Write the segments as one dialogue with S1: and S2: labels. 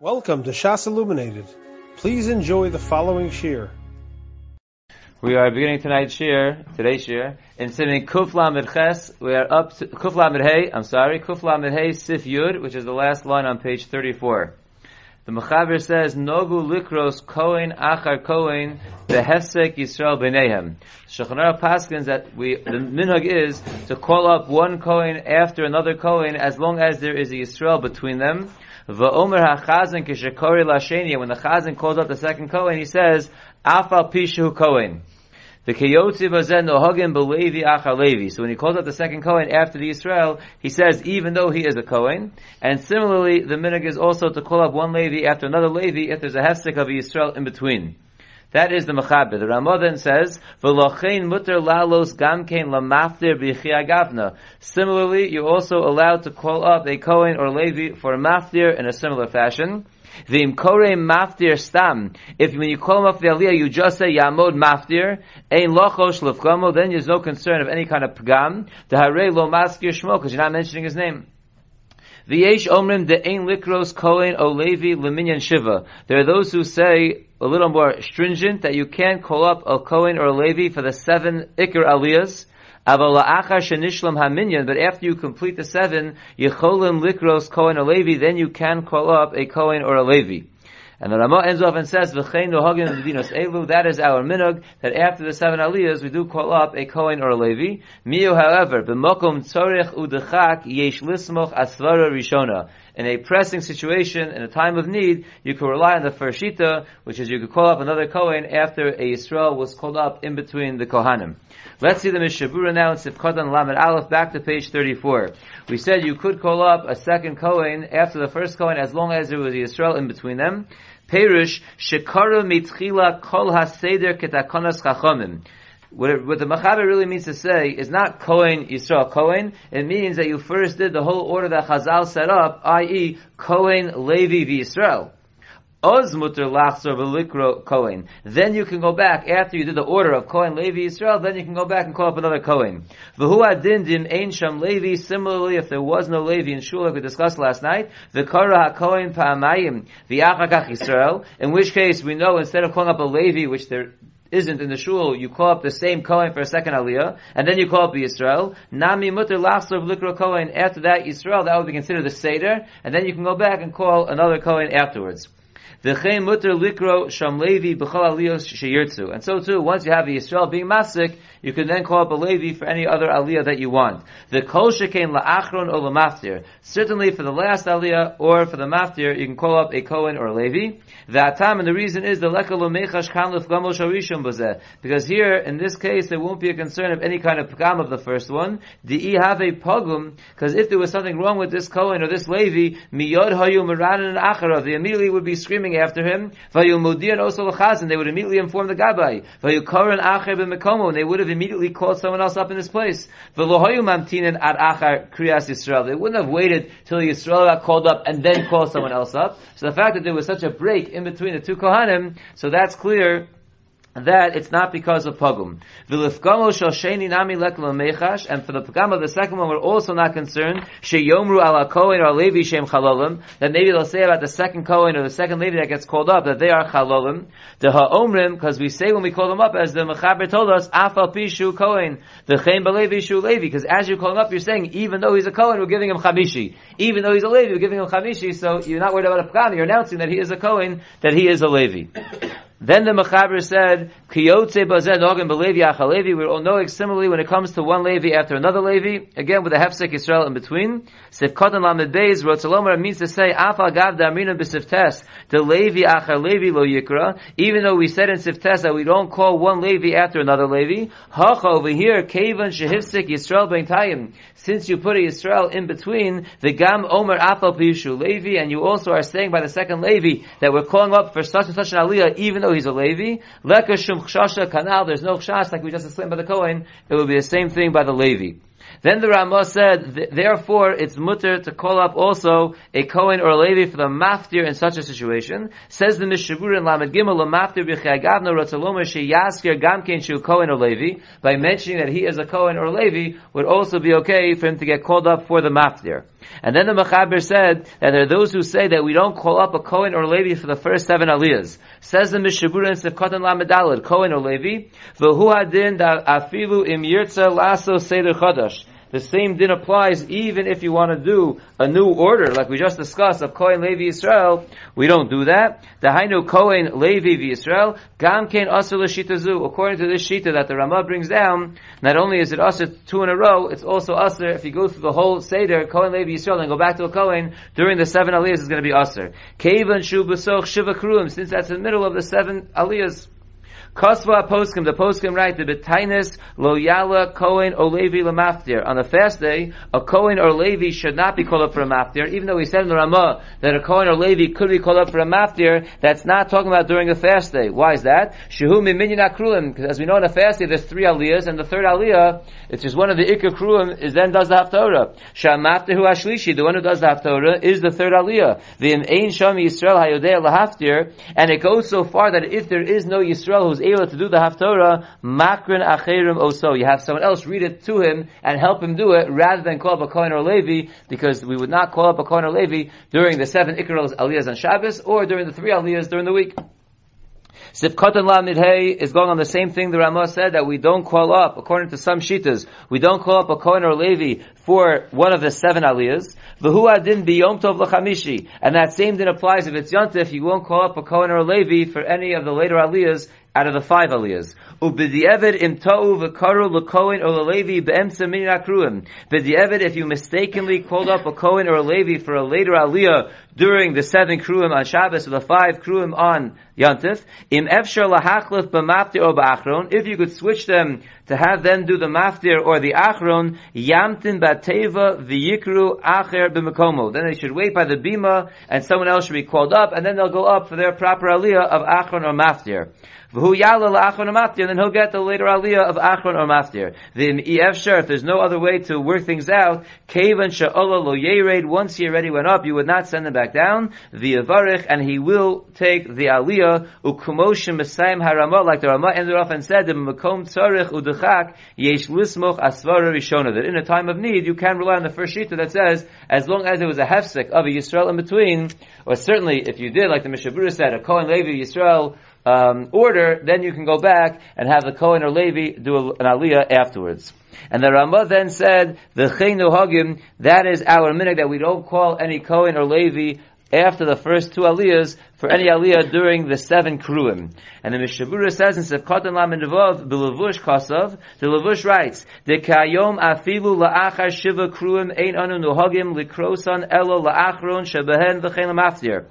S1: Welcome to Shas Illuminated. Please enjoy the following shir.
S2: We are beginning tonight's shir, today's shir, in Simin Kuf Lamed Ches. We are up to Kuf Lamed I'm sorry, Kuf Lamed Sif Yud, which is the last line on page 34. The Mechaber says, Nogu Likros Kohen Achar Kohen Behefsek Yisrael B'neihem. Shechanara Paskins that we, the minhag is to call up one Kohen after another Kohen as long as there is a Yisrael between them. Va'omer ha'chazan kishakori lashenia. When the chazan calls out the second Kohen, he says, Afal pishu Kohen. The kiyotzi vazen nohagim belevi achar levi. So when he calls out the second Kohen after the Israel, he says, even though he is a Kohen. And similarly, the minhag is also to call up one Levi after another Levi if there's a hefsek of Israel in between. That is the Mechaber. The Ramah then says, "V'lochein muter lalos gamkein lamaftir b'chiagavna." Similarly, you're also allowed to call up a Kohen or Levi for a maftir in a similar fashion. V'im kore stam. If when you call him up the aliyah, you just say yamod maftir, ein lochosh lefkamo, then there's no concern of any kind of pagam. The hare lo maskir shmo, because you're not mentioning his name. V'yesh omrim de ein likros kohen o levi leminyan shiva. There are those who say a little more stringent that you can't call up a kohen or a levi for the seven ikr aliyahs. But after you complete the seven, then you can call up a Kohen or a Levi. And the Ramah ends off and says, "V'chein nohagim v'dinos elu." That is our minhag. That after the seven aliyahs, we do call up a kohen or a levi. Miu, however, b'mokum tzorich udechak yesh lismoch asvara rishona. In a pressing situation, in a time of need, you can rely on the first shita, which is you could call up another kohen after a Yisrael was called up in between the kohanim. Let's see the Mishabura now in Sifkatan Lamed Aleph, back to page 34. We said you could call up a second Kohen after the first Kohen as long as there was a Yisrael in between them. Perush, Shekara mitchila kol haseder ketakonas chachomim. What, it, what the Machaber really means to say is not Kohen Yisrael Kohen. It means that you first did the whole order that Chazal set up, i.e., Kohen Levi v'Yisrael. Oz mutter lachzor v'likro. Then you can go back after you did the order of Kohen Levi Israel. Then you can go back and call up another Kohen. V'hu adin dim ein sham Levi. Similarly, if there was no Levi in shul, like we discussed last night, the v'kara haKohen pa'amayim v'yachakach Israel. In which case, we know instead of calling up a Levi, which there isn't in the shul, you call up the same Kohen for a second Aliyah, and then you call up the Yisrael. Nami mutter lachzor v'likro Kohen. After that Yisrael, that would be considered the Seder, and then you can go back and call another Kohen afterwards. V'chein mutter likro sham levi b'chol aliyos sheyirtzu. And so too, once you have a Yisrael being masik, you can then call up a Levi for any other aliyah that you want. The kol shekain la'achron or la'maftir. Certainly for the last aliyah or for the maftir, you can call up a Kohen or a Levi. That time, and the reason is the leka lomechash kan lefgamol sharishim bazeh. Because here, in this case, there won't be a concern of any kind of pagam of the first one. Di have a pogum, because if there was something wrong with this Kohen or this Levi, miyod hayu meranan acharav, they immediately would be screaming after him. Vayu mudian also l'chazan, they would immediately inform the gabbai. Vayu koran acher b'mekomo, and they would have immediately called someone else up in this place. They wouldn't have waited till Yisrael got called up and then called someone else up. So the fact that there was such a break in between the two Kohanim, so that's clear that it's not because of pagum. V'lifgamo shel sheni nami leklo mechash, and for the pagam of the second one, we're also not concerned. Sheyomru ala kohen or levi shem chalolim, that maybe they'll say about the second kohen or the second levi that gets called up that they are chalolim. The ha'omrim, because we say when we call them up, as the mechaber told us, afal pishu kohen, the chen balevi shu levi, because as you call him up, you're saying even though he's a kohen, we're giving him chamishi. Even though he's a levi, we're giving him chamishi. So you're not worried about a pagam. You're announcing that he is a kohen, that he is a levi. Then the Mechaber said, Kiyotze bazed ogin belevi achalevi. We're similarly when it comes to one Levi after another Levi, again with a hefsek Israel in between. Sifkotan lamed beis, Rotzalomer means to say, Afal gav damrina b'siftes, the Levi achalevi lo yikra, even though we said in Siftes that we don't call one Levi after another Levi, Hacha over here, Kavan shehifsek Yisrael ben tayim. Since you put a Yisrael in between, the gam omer afal pishu Levi, and you also are saying by the second Levi that we're calling up for such and such an aliyah, even though he's a Levi. Leka shum chshasha kanal, there's no chshash like we just explained by the Kohen, it will be the same thing by the Levi. Then the Ramah said, therefore it's mutter to call up also a Kohen or a Levi for the maftir in such a situation. Says the Mishabur in Lamed Gimel, maftir b'chayagavna rotzaloma sheyaskir gamkein shu Kohen or Levi, by mentioning that he is a Kohen or a Levi, would also be okay for him to get called up for the maftir. And then the Mechaber said that there are those who say that we don't call up a Kohen or Levi for the first seven aliyahs. Says the Mishabura in Sefkatan Lamedalad, Kohen or Levi, V'hu hadin da afilu im yirtza lasso seder chadash. The same din applies even if you want to do a new order, like we just discussed, of Kohen Levi Israel. We don't do that. The Hainu Kohen Levi Israel, Gam Kain Asr Zu. According to this Shita that the Ramah brings down, not only is it Asr two in a row, it's also Asr if you go through the whole Seder, Kohen Levi Israel, and go back to a Kohen, during the seven Aliyahs is going to be Asr. Kevan Shu Besoch Shiva Kruim, since that's in the middle of the seven Aliyahs. Kosva poskim, the poskim write the betainis lo yala kohen or levi lamaftir. On the fast day, a kohen or levi should not be called up for a maftir, even though we said in the Ramah that a kohen or levi could be called up for a maftir. That's not talking about during a fast day. Why is that? Shehu akrulim, because as we know in a fast day, there's three aliyahs, and the third aliyah, it's just one of the ikar krulim, is then does the haftorah. Shamaftir hu ashlishi, the one who does the haftorah, is the third aliyah. The ein sham Yisrael hayodeh lahaftir, and it goes so far that if there is no Yisrael who's able to do the Haftorah, Makrin Acherim Oso. You have someone else read it to him and help him do it rather than call up a Kohen or Levi because we would not call up a Kohen or Levi during the seven Ikaros Aliyahs on Shabbos or during the three Aliyahs during the week. Sifkatan La Midhei is going on the same thing the Ramah said that we don't call up, according to some Shitas, we don't call up a Kohen or Levi for one of the seven Aliyahs. V'hu adin biyom tov l'chamishi. And that same din applies if it's yontif, you won't call up a Kohen or a Levi for any of the later Aliyahs out of the five aliyahs. Im ta'u v'karu l'kohen or l'levi be'emtza min akruim. Bidievid, if you mistakenly called up a Kohen or a Levi for a later aliyah during the seven kruim on Shabbos or the five kruim on Yantif, im efshar lahachlif b'maftir or ba'achron, if you could switch them to have them do the maftir or the achron, yamtin bateva v'yikru acher b'mekomo. Then they should wait by the bima and someone else should be called up and then they'll go up for their proper aliyah of achron or maftir. V'hu yala la'achron or maftir, and then he'll get the later aliyah of achron or maftir. Then if there's no other way to work things out, kavan sha'ola lo yered, once he already went up, you would not send him back down, v'yavarich, and he will take the aliyah, u'kumoshim mesayim haramah, like the Ramah ended off and said, the makom tzarich u'dechak, yesh lismoch asvara rishona, that in a time of need, you can rely on the first shita that says, as long as there was a hefsek of a Yisrael in between, or certainly if you did, like the Mishabura said, a Kohen Levi Yisrael, um, order, then you can go back and have the Kohen or Levi do an aliyah afterwards. And the Ramah then said, the Chenu Hagim, that is our minhag that we don't call any Kohen or Levi after the first two aliyahs for any aliyah during the seven kruim. And the Mishabura says in Sefkatan Lamed Nevav, the Levush Kasav, the Levush writes, the Kayom afilu la'achar shiva kruim ein anu nuhagim likrosan elo la'achron shebehen v'chein lamaftir.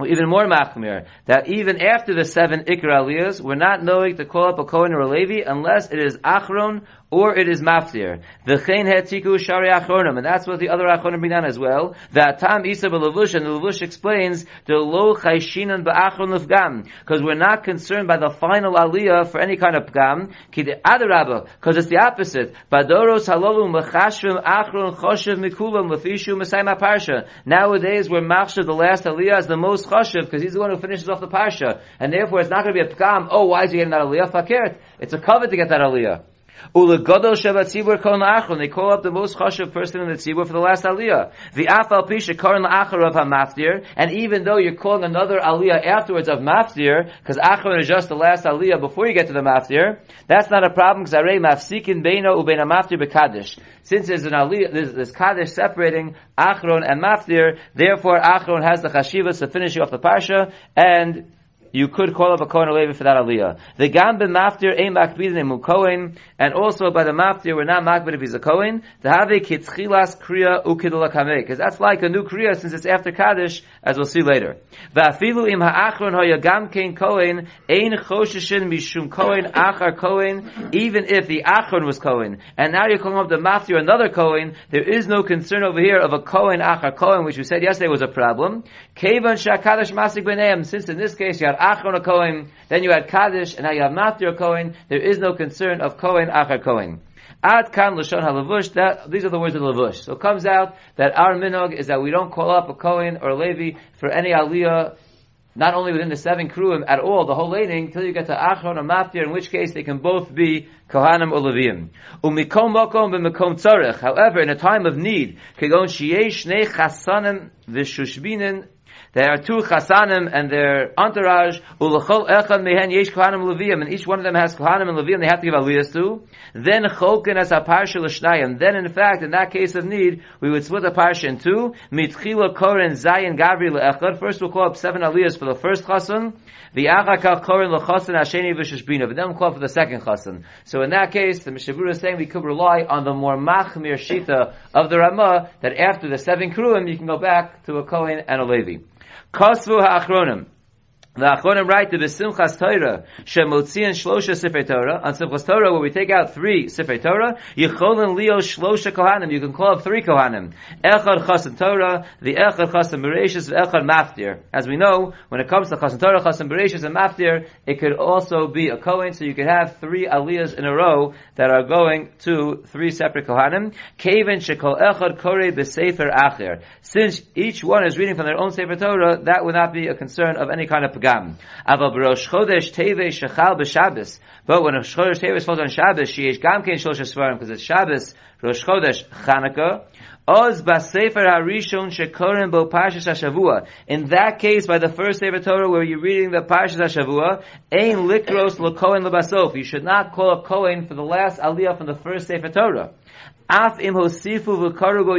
S2: Nowadays, even more machmir, that even after the seven ikra aliyahs, we're not knowing to call up a Kohen or a Levi unless it is achron or it is maftir. V'chein hetiku shari achronim, and that's what the other achronim bring down as well. That tam isa b'levush, and the levush explains the lo chayshinan ba'achron lefgam, because we're not concerned by the final aliyah for any kind of pgam. Ki the because it's the opposite. Badoros halalu mechashvim achron choshev mikulam lefishu mesayim parsha. Nowadays we're machshav the last aliyah is the most choshev, because he's the one who finishes off the parsha, and therefore it's not going to be a pgam. Oh, why is he getting that aliyah? Fakert. It's a cover to get that aliyah. Ulegodol Shabbat Tzibur Kol Na'achron. They call up the most chashav person in the Tzibur for the last Aliyah. The Afal Pisha Karan La'achar of HaMaftir. And even though you're calling another Aliyah afterwards of Maftir, because Achron is just the last Aliyah before you get to the Maftir, that's not a problem because Arei Mafsikin Beino Ubeina Maftir Bekadish. Since there's an Aliyah, there's, there's Kaddish separating Achron and Maftir, therefore Achron has the Chashivas to finish off the Parsha, and you could call up a Kohen or Levi for that aliyah. The gam maftir ein makbidin Kohen, and also by the maftir we're not makbid if he's a Kohen. To have a kitzchilas kriya kamei, because that's like a new kriya since it's after Kaddish, as we'll see later. Va'afilu im ha'achron hoya gam kein Kohen ein choshishin mishum Kohen achar Kohen, even if the achron was Kohen, and now you're calling up the maftir another Kohen, there is no concern over here of a Kohen achar Kohen, which we said yesterday was a problem. Kevan shakadash masik beneim, since in this case you had Achron Kohen, then you had Kaddish, and now you have Maftir Kohen. There is no concern of Kohen Achar Kohen. Ad kan lashon halavush. That these are the words of lavush. So it comes out that our minog is that we don't call up a Kohen or a Levi for any aliyah not only within the seven Kruim at all, the whole laning, until you get to Achron or Maftir, in which case they can both be Kohanim or Leviim. Umikom mokom b'mekom tzarech. However, in a time of need, kegon shiyesh shnei chasanim v'shushbinin there are two chasanim and their entourage. Echad mehen yesh kohanim and each one of them has kohanim and leviim. They have to give aliyas to. Then cholkin as a parsha l'shnayim. Then, in fact, in that case of need, we would split the parsha in two. Mitchila koren zayin gavri leechad. First, we'll call up seven aliyas for the first chasan. The koren lechasan v'shishbina. But then we'll call for the second chasan. So in that case, the Mishabura is saying we could rely on the more machmir shita of the Ramah that after the seven kruim you can go back to a kohen and a levi. Kosvu ha'achronim. The Achronim write the Simchas Torah, Shemotzian Shlosha Sifrei Torah, on Simchas Torah where we take out three Sifrei Torah, Yicholin Leo Shlosha Kohanim, you can call up three Kohanim. Echad Chasan Torah, the Echad Chasan Bereshis, Echad Maftir. As we know, when it comes to Chasan Torah, Chasan Bereshis, and Maftir, it could also be a Kohen, so you could have three Aliyahs in a row that are going to three separate Kohanim. Kaven Shekol Echad Kore B'Sefer Acher. Since each one is reading from their own Sefer Torah, that would not be a concern of any kind of pagam. Aval b'rosh chodesh teve shechal b'Shabbos. But when Rosh Chodesh Teves falls on Shabbos, she is gam kein shlosh svarim because it's Shabbos, Rosh Chodesh Chanukah. Oz basefer harishon shekorim bo parshas hashavua. In that case, by the first Sefer Torah where you're reading the parshas hashavua, ein likros lekohen lebasof. You should not call a kohen for the last aliyah from the first Sefer Torah. Af im hosifu v'karugo.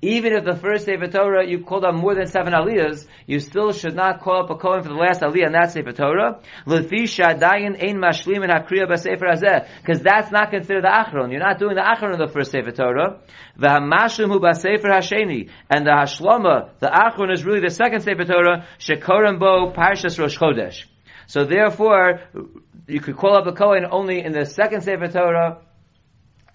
S2: Even if the first Sefer Torah you called up more than seven aliyahs, you still should not call up a kohen for the last aliyah in that Sefer Torah. Shadayin ein mashlim in hakriya b'sefer hazeh. Because that's not considered the achron. You're not doing the achron in the first Sefer Torah. V'hamashlim hu b'sefer hasheni. And the hashlama, the achron is really the second Sefer Torah, shekorim bo parshas rosh chodesh. So therefore, you could call up a kohen only in the second Sefer Torah,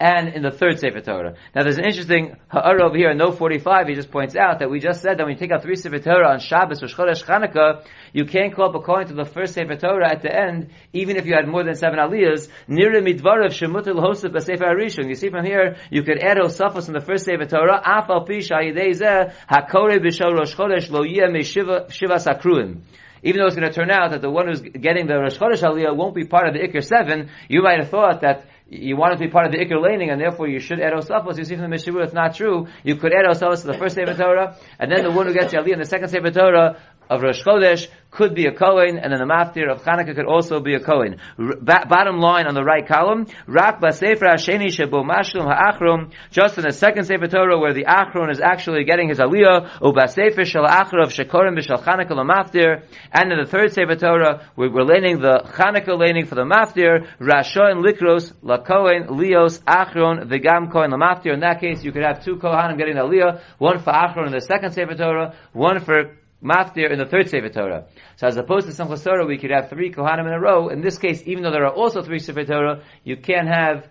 S2: and in the third Sefer Torah. Now there's an interesting ha'ara over here in note 45, he just points out that we just said that when you take out three Sefer Torah on Shabbos, Rosh Chodesh, Chanukah, you can't call up according to the first Sefer Torah at the end, even if you had more than seven aliyahs, nira midvarav shemutel hosef b'sefer harishon. You see from here, you could add osafos in the first Sefer Torah, af pi shayidei zeh, hakore b'shal Rosh Chodesh lo yeh shiva sakruim even though it's going to turn out that the one who's getting the Rosh Chodesh Aliyah won't be part of the Iker 7, you might have thought that you want it to be part of the Iker laning, and therefore you should add Osafos. You see from the Mishabur, it's not true. You could add Osafos to the first Sefer Torah, and then the one who gets Aliyah in the second Sefer Torah of Rosh Chodesh could be a Kohen, and then the Maftir of Chanukah could also be a Kohen. R- bottom line on the right column, Rak Basefer Hasheni Shebo Mashlum Ha'achron, just in the second Sefer Torah where the Achron is actually getting his Aliyah, U Basefer Shal Achrav Shekorim B'Shal Chanukah Maftir, and in the third Sefer Torah where we're laning the Chanukah laning for the Maftir, Rasho and Likros, La Kohen, Leos, Achron, Vigam Kohen Maftir. In that case, you could have two Kohanim getting Aliyah, one for Achron in the second Sefer Torah, one for Maftir in the third Sefer Torah. So as opposed to Simchas Torah, we could have three Kohanim in a row. In this case, even though there are also three Sefer Torah, you can't have,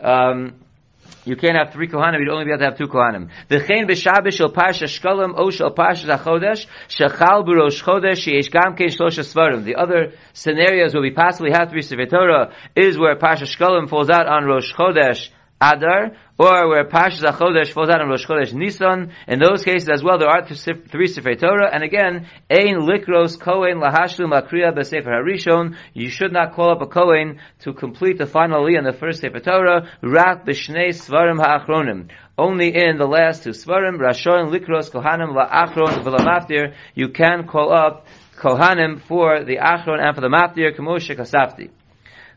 S2: um, you can't have three Kohanim, you'd only be able to have two Kohanim. V'chein b'shabbos shel parsha shkolim o shel parsha zachodesh, shechal b'rosh chodesh, sheyesh gam kein. The other scenarios where we possibly have three Sefer Torah is where parsha shkolim falls out on Rosh Chodesh, Adar, or where Pashas HaChodesh falls out on Rosh Chodesh Nisan. In those cases as well, there are three Sefer Torah, and again, Ein Likros Kohen Lahashlim Akriya B'Sefer Harishon. You should not call up a Kohen to complete the final Aliyah the first Sefer Torah, Rak B'Shnei Svarim Ha'achronim. Only in the last two Svarim, Rashon Likros Kohanim La'achron V'Lamaftir, you can call up Kohanim for the Achron and for the Maftir, Kamoshe Kasafti.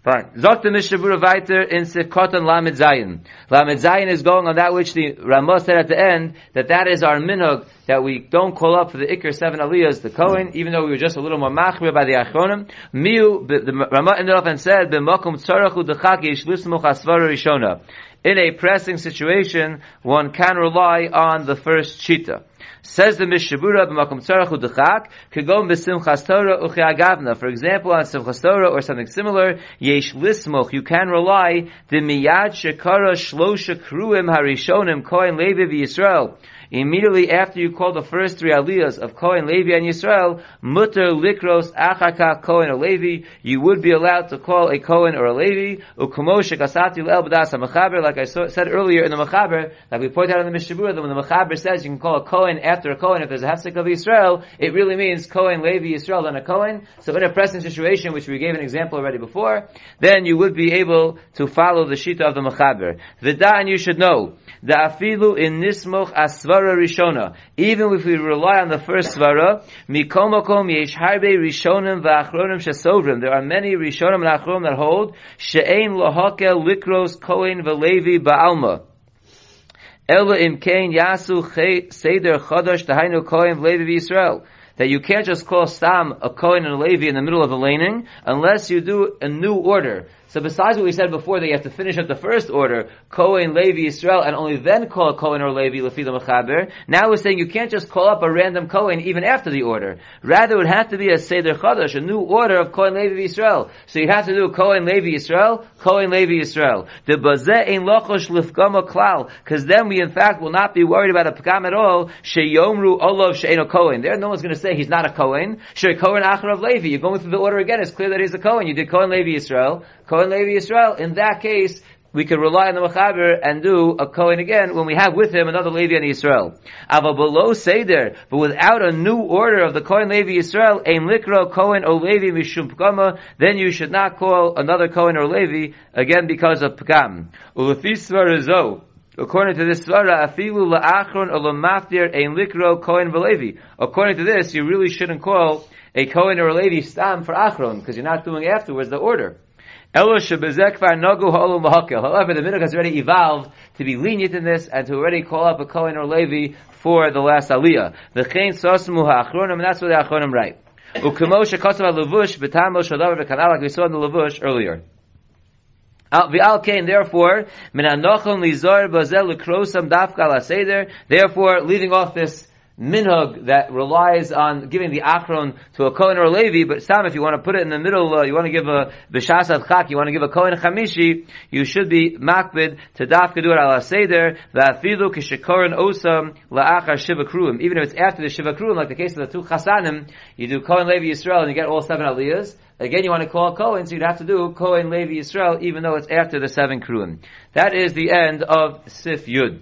S2: Fine. Zok the Mishabura weiter in Sifkotan Lamed Zayin. Lamed Zayin is going on that which the Ramah said at the end, that that is our minhag, that we don't call up for the Iker seven aliyahs, the Kohen, even though we were just a little more machmir by the Achronim. Miu, the Ramah ended up and said, B'mokum tzarachu dechak yish lismuch asvara rishona. In a pressing situation, one can rely on the first shita. Says the Mishabura b'makom tzarach udechak kagom b'simchas Torah uchiagavna. For example, on simchas Torah or something similar, yesh lismoch. You can rely the miyad shekara shlosha kruim harishonim kohen levi v'Yisrael. Immediately after you call the first three aliyahs of Kohen, Levi, and Yisrael, mutter likros achaka Kohen or Levi, you would be allowed to call a Kohen or a Levi, ukumoshe kasati el ha like I said earlier in the Mechaber, like we pointed out in the Mishabura, that when the Mechaber says you can call a Kohen Kohen after a Kohen, if there's a Hefsek of Israel, it really means Kohen, Levi, Israel, then a Kohen. So in a present situation, which we gave an example already before, then you would be able to follow the Shita of the Mechaber. The and you should know, the afilu in nismoch asvara rishona. Even if we rely on the first svara, mikomokom yesh harbe rishonim v'achronim shesovrim. There are many rishonim and achronim that hold she'ein lohakel likros kohen v'levi ba'alma. Ela im yasu seder chodosh tahainu kohen v'levi v'Yisrael that you can't just call Stam a Kohen and a Levi in the middle of a laning unless you do a new order. So besides what we said before, that you have to finish up the first order, Kohen, Levi, Israel, and only then call a Kohen or Levi, Lefi Mechaber. Now we're saying you can't just call up a random Kohen even after the order. Rather, it would have to be a Seder Chadash, a new order of Kohen, Levi, Israel. So you have to do Kohen, Levi, Israel, Kohen, Levi, Israel. The Bazeh ein lochosh lifgama klal, because then we in fact will not be worried about a Pagam at all, Sheyomru Olov She'eno Kohen. There, no one's going to say he's not a Kohen. Shey Kohen Achar of Levi. You're going through the order again, it's clear that he's a Kohen. You did Kohen, Levi, Israel, Kohen Levi Israel, in that case, we could rely on the Mechaber and do a Kohen again when we have with him another Levi and Israel. Ava below Seder, but without a new order of the Kohen Levi Israel, Ein Likro Kohen or Levi Mishum then you should not call another Kohen or Levi again because of Pgam. Ulafis According to this svara, afilu la'achron or lamaftir ein likro kohen v'levi. According to this, you really shouldn't call a kohen or a levi stam for achron because you're not doing afterwards the order. However, the minhag has already evolved to be lenient in this and to already call up a Kohen or Levi for the last aliyah. The chain sosmu ha'achronim, and that's what the achronim write. Ukemo shekasav levush v'tamo shadavar v'kanal, like we saw in the levush earlier. V'al therefore, dafka. Therefore, leaving off this minhag that relies on giving the akron to a Kohen or a Levi, but Sam, if you want to put it in the middle, uh, you want to give a b'shas adchak, you want to give a Kohen chamishi, you should be makbid to daf kedur ala seder, va'afilu kishekoren osam la'achar shiva kruim. Even if it's after the shiva kruim, like the case of the two chasanim, you do Kohen Levi Yisrael and you get all seven aliyahs. Again, you want to call Cohen, so you'd have to do Cohen Levi Yisrael, even though it's after the seven kruim. That is the end of Sif Yud.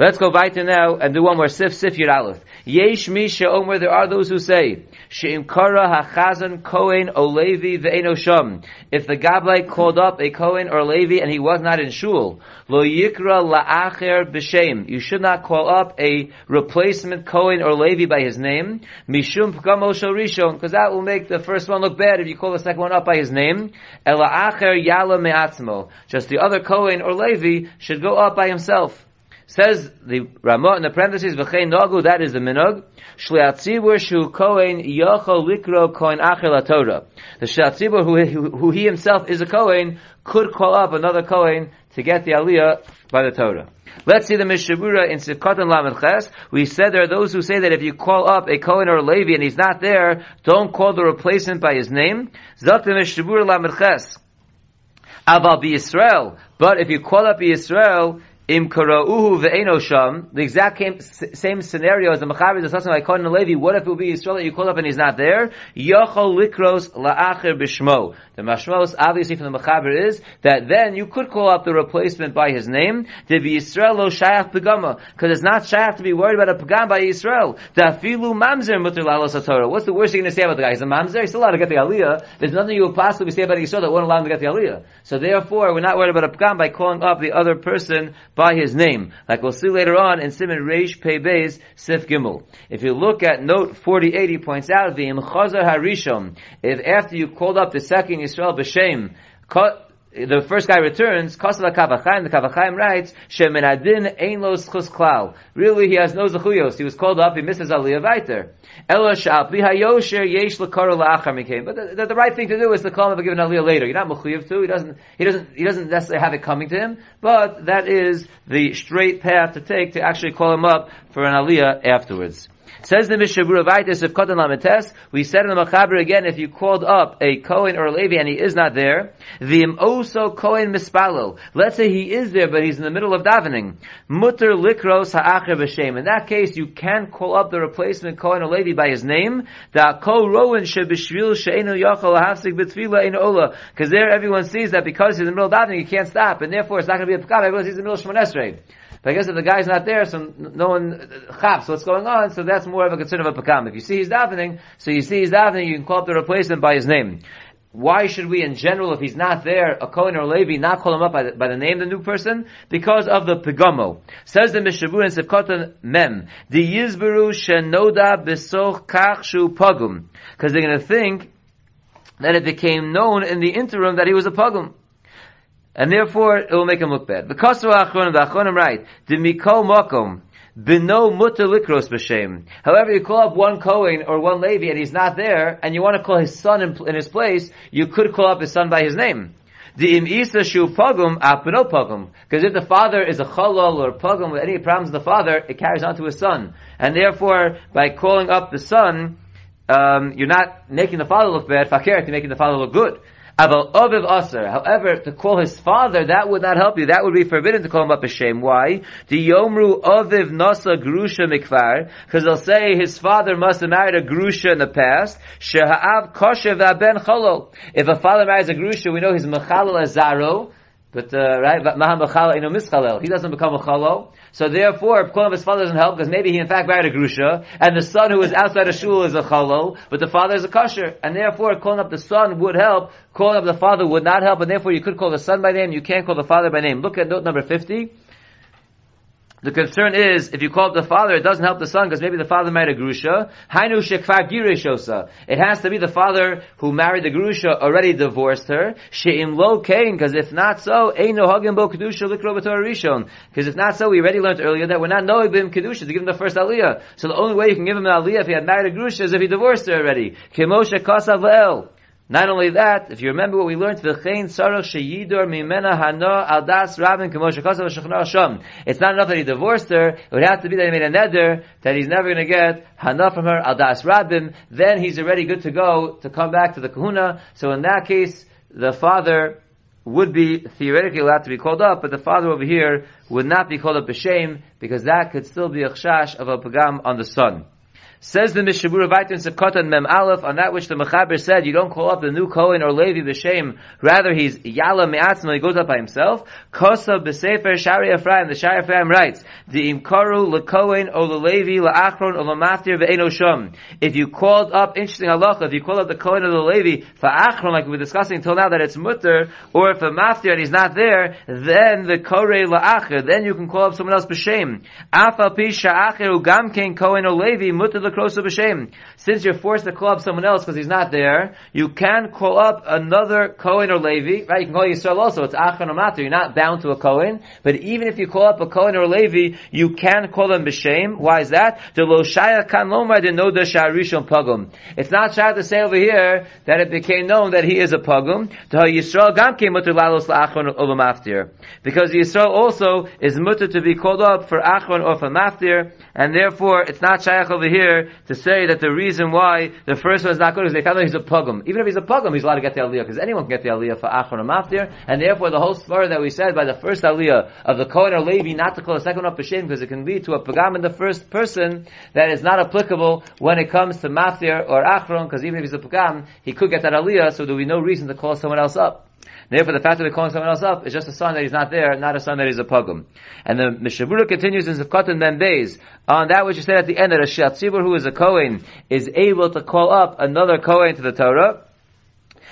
S2: Let's go weiter now and do one more sif sif yud aleph. Yesh mi she'omer, there are those who say, she'im kara hachazan kohen o levi ve'eno sham. If the gablai called up a kohen or levi and he was not in shul, lo yikra la'acher b'shem. You should not call up a replacement kohen or levi by his name. Mishum p'kamo rishon, because that will make the first one look bad if you call the second one up by his name. Ela acher yala me'atzmo. Just the other kohen or levi should go up by himself. Says the Ramah in the parentheses, v'chein nagu, that is the minog. Shliatzibur shu kohen yochol likro kohen achel Torah. The shliatzibur, who, who he himself is a kohen, could call up another kohen to get the aliyah by the Torah. Let's see the Mishabura in Sivkot and Lamed Ches. We said there are those who say that if you call up a Kohen or a Levi and he's not there, don't call the replacement by his name. Zot the Mishabura Lamed Ches. Aval Israel. But if you call up Israel, Im karauhu ve'eno the exact same scenario as the Machaber is discussing like Kohen and Levi, what if it would be Yisrael that you call up and he's not there? Yochol likros la'acher bishmo. The mashmos, obviously from the Machaber is, that then you could call up the replacement by his name, Yisrael lo shayach pegama, because it's not shayach to be worried about a pegam by Yisrael. Dafilu mamzer mutter Torah. What's the worst you're going to say about the guy? He's a mamzer, he's still allowed to get the aliyah. There's nothing you would possibly say about Yisrael that won't allow him to get the aliyah. So therefore, we're not worried about a pegam by calling up the other person by his name. Like we'll see later on in Simon Reish Pei Beis Sif Gimel. If you look at note 48, he points out, the Chazar Harishon, if after you called up the second Yisrael B'Shem, the first guy returns, Kosala Kaf HaChaim, the Kaf HaChaim writes, Shemenadin Ein Lo Schus Klal. Really, he has no Zechuyos. He was called up, he misses Aliyah Viter. Ela Sha'al Pli HaYosher Yesh L'Kara La'achar. But the, the, the, right thing to do is to call him if given Aliyah later. You're not Mechuyev to, he doesn't, he doesn't, he doesn't necessarily have it coming to him, but that is the straight path to take to actually call him up for an Aliyah afterwards. Says the Mishabura Vaitis of Kotan Lamites, we said in the Machaber again, if you called up a Kohen or a Levi and he is not there, the also Kohen Mispalo. Let's say he is there, but he's in the middle of davening. Mutter Likros Ha'acher B'Shem. In that case, you can call up the replacement Kohen or Levi by his name. Da Ko Rowan Shebishvil She'enu Yachal Hafsik B'Tfila Ein Ola. Because there everyone sees that because he's in the middle of davening, he can't stop, and therefore it's not going to be a Pekam, everyone sees in the middle of Shmonesrei. But I guess if the guy's not there, so no one chaps what's going on, so that's more of a concern of a pakam. If you see he's davening, so you see he's davening, you can call up the replacement by his name. Why should we, in general, if he's not there, a Kohen or a Levi, not call him up by the, by the name of the new person? Because of the pigamo. Says the Mishabur in Sefkotan Mem, the Yizberu shenoda besoch kach shu pagum. Because they're going to think that it became known in the interim that he was a pagum. And therefore, it will make him look bad. The Kosra Achronim, the Achronim write, the Mikol Mokom, Bino mutter likros b'shem. However, you call up one Kohen or one Levi and he's not there, and you want to call his son in, in his place, you could call up his son by his name. The im isa shu pogum apino pogum. Because if the father is a chalal or pogum with any problems with the father, it carries on to his son. And therefore, by calling up the son, um, you're not making the father look bad, fakir, you're making the father look good. However, to call his father, that would not help you. That would be forbidden to call him up a shame. Why? The Yomru Oviv Nasa Grusha Mikvar. Because they'll say his father must have married a Grusha in the past. Sheha'av Koshev Ben Cholol. If a father marries a Grusha, we know he's Mechalal Azaro. But, uh, right, Maham Mechalal, you know, Mischalel. He doesn't become a Cholol. So therefore, calling up his father doesn't help because maybe he in fact married a grusha, and the son who is outside of shul is a chalol, but the father is a kosher, and therefore calling up the son would help. Calling up the father would not help, and therefore you could call the son by name. You can't call the father by name. Look at note number fifty. The concern is, if you call up the father, it doesn't help the son, because maybe the father married a grusha. Hainu. It has to be the father who married the grusha already divorced her. She'im lo kain, because if not so, no hagim bo kedusha likro rishon. Because if not so, we already learned earlier that we're not knowing him kedusha to give him the first aliyah. So the only way you can give him an aliyah if he had married a grusha is if he divorced her already. Kemoshe kasav not only that, if you remember what we learned, v'chein sarach sheyidur mimena hana aldas rabin k'moshe kasav sham. It's not enough that he divorced her. It would have to be that he made a neder that he's never going to get hana from her al das rabin. Then he's already good to go to come back to the kahuna. So in that case, the father would be theoretically allowed to be called up, but the father over here would not be called up a shame because that could still be a chash of a pagam on the son. Says the Mishabura Vaitin Sefkatan Mem Aleph, on that which the Mechaber said, you don't call up the new Kohen or Levi b'shem, rather he's Yala Me'atzma, he goes up by himself. Kosa b'Sefer Sha'arei Ephraim, the Sha'arei Ephraim writes, the Imkaru leKohen or leLevi leAchron or leMatir ve'eno Shom. If you called up, interesting halacha, if you called up the Kohen or the Levi for Achron, like we were discussing until now that it's Mutter, or if a Maftir and he's not there, then the Kore leAcher, then you can call up someone else b'shem. Afal Pi Sha'acher Ugamken Kohen or Levi, Mutter b'shem. Since you're forced to call up someone else because he's not there, you can call up another Kohen or Levi, right? You can call Yisrael also. It's Achan or Matar. You're not bound to a Kohen. But even if you call up a Kohen or a Levi, you can call them b'shem. Why is that? The Loshaya kan lomar de noda sharishon pagum. It's not shy to say over here that it became known that he is a pagum. To Yisrael gam came mutter lalos la'achron ulamaftir. Because Yisrael also is mutter to be called up for achron or for maftir, and therefore it's not shaykh over here to say that the reason why the first one is not good is they found out he's a pugum. Even if he's a pugum, he's allowed to get the aliyah, because anyone can get the aliyah for achron or and therefore the whole story that we said by the first aliyah of the Kohen or Levi not to call the second one b'shem, because it can lead to a pagam in the first person that is not applicable when it comes to maftir or achron, because even if he's a pagam, he could get that aliyah, so there will be no reason to call someone else up. Therefore, the fact that they're calling someone else up is just a sign that he's not there, not a sign that he's a pugum. And the Mishabura continues in Zevkot and Membeis on that which is said at the end that a Shatzibur who is a Kohen is able to call up another Kohen to the Torah.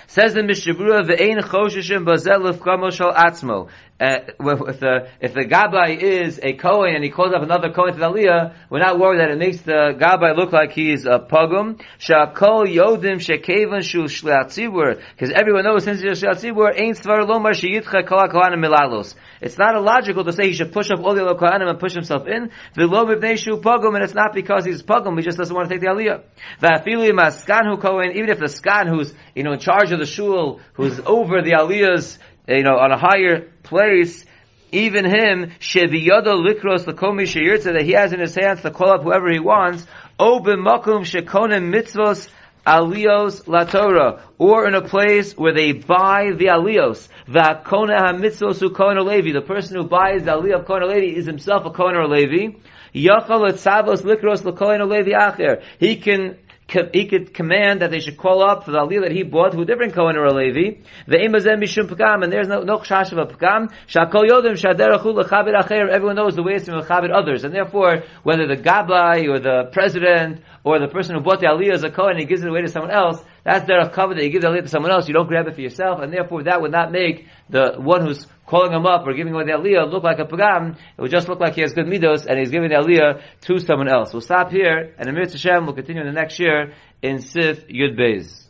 S2: Says the Mishabura, "Ve'ein choshishim bazel lefkamo atzmo." Uh, if the if the gabbai is a kohen and he calls up another kohen to the aliyah, we're not worried that it makes the gabbai look like he's a pogum. Shakol yodim shekevan shu shleatzibur, because everyone knows since he's a shleatzibur, ain't svar lomar sheyitcha kol kohanim milalos. It's not illogical to say he should push up all the other kohanim and push himself in. V'lo mibnei shu pogum, and it's not because he's pogum, he just doesn't want to take the aliyah. V'afilu maskan hu kohen, even if the skan who's you know in charge of the shul, who's over the aliyahs Uh, you know, on a higher place, even him, sheviyada likros lakomi sheyirtza, that he has in his hands to call up whoever he wants, o b'makum shekonim mitzvos alios la Torah, or in a place where they buy the alios. V'akona ha-mitzvos u Levi. The person who buys the aliyah of kohen Levi is himself a kohen Levi. Yachal etzavos likros l'kohen Levi acher. He can he could command that they should call up for the aliyah that he bought a different Kohen or a Levi. The imazem mishum pagam, and there's no no chash of a. Shakol yodim acher. Everyone knows the ways to lechabit others, and therefore whether the gabbai or the president or the person who bought the aliyah is a Kohen, and he gives it away to someone else. That's derech cover that you give the aliyah to someone else. You don't grab it for yourself, and therefore that would not make the one who's calling him up or giving away the aliyah look like a pagam. It would just look like he has good midos and he's giving the aliyah to someone else. We'll stop here, and Amir Hashem will continue in the next year in Sif Yud Beis.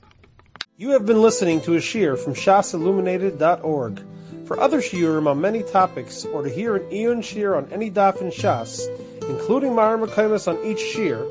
S1: You have been listening to a shiur from shasilluminated.org. For other shiurim on many topics, or to hear an iyun shiur on any daf in Shas, including mareh mekomos on each shiur,